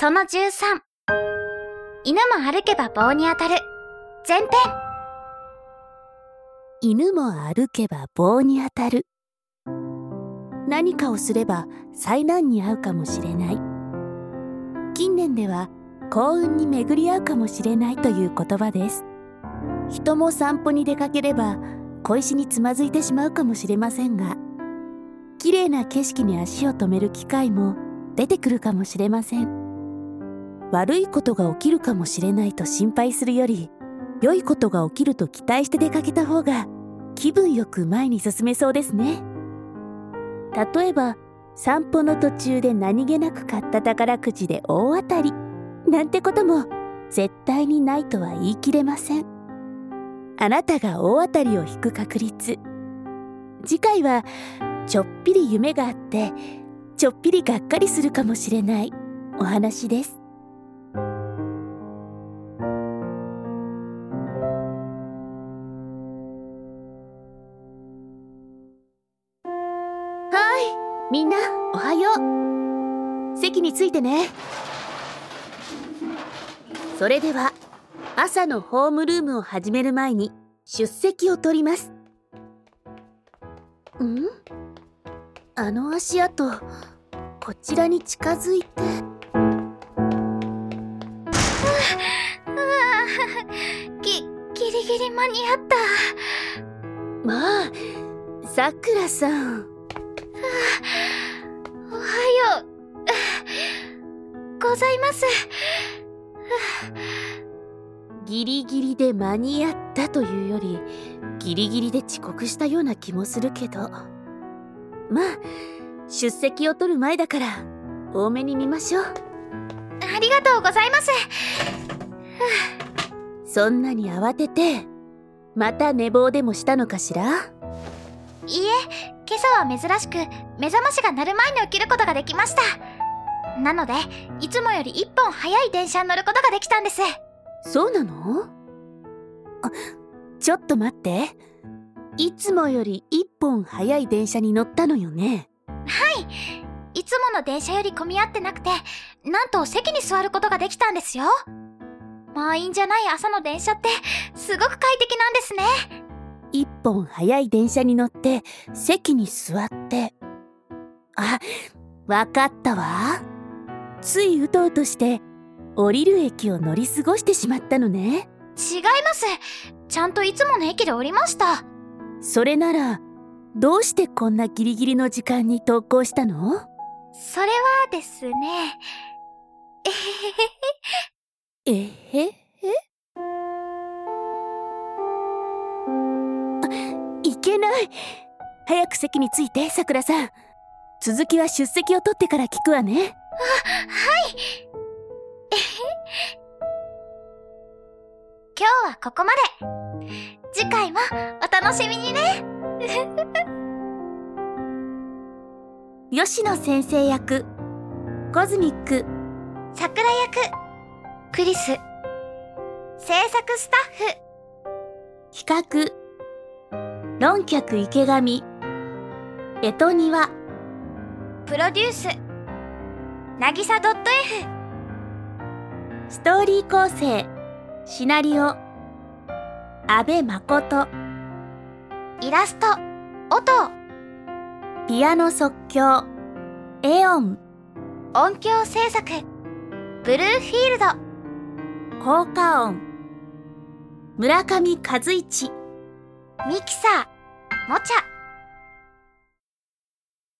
その13。犬も歩けば棒に当たる。前編。犬も歩けば棒に当たる。何かをすれば災難に遭うかもしれない。近年では幸運に巡り合うかもしれないという言葉です。人も散歩に出かければ小石につまずいてしまうかもしれませんが、綺麗な景色に足を止める機会も出てくるかもしれません。悪いことが起きるかもしれないと心配するより、良いことが起きると期待して出かけた方が気分よく前に進めそうですね。例えば、散歩の途中で何気なく買った宝くじで大当たりなんてことも絶対にないとは言い切れません。あなたが大当たりを引く確率。次回はちょっぴり夢があってちょっぴりがっかりするかもしれないお話です。みんなおはよう。席についてね。それでは朝のホームルームを始める前に出席を取ります。ん？あの足跡こちらに近づいて。ぎ、ギリギリ間に合った。まあさくらさんおはよう。ございます。ギリギリで間に合ったというよりギリギリで遅刻したような気もするけどまあ出席を取る前だから多めに見ましょうありがとうございます。そんなに慌ててまた寝坊でもしたのかしら？いいえ、今朝は珍しく目覚ましが鳴る前に起きることができました。なので、いつもより一本早い電車に乗ることができたんです。そうなの？あちょっと待っていつもより一本早い電車に乗ったのよねいつもの電車より混み合ってなくて、なんと席に座ることができたんですよ。満員じゃない？朝の電車って、すごく快適なんですね。一本早い電車に乗って席に座ってあわかったわついうとうとして降りる駅を乗り過ごしてしまったのね違います。ちゃんといつもの駅で降りました。それならどうしてこんなギリギリの時間に投稿したの？それはですね。えへへへ。えへい早く席に着いてさくらさん続きは出席を取ってから聞くわね今日はここまで。次回もお楽しみにね。吉野先生役コズミック桜役、クリス。制作スタッフ、企画論客池上。江戸庭。プロデュース、なぎさ .f、ストーリー構成。シナリオ。阿部誠。イラスト、音、ピアノ即興。エオン。音響制作、ブルーフィールド、効果音。村上和一ミキサー、もちゃ、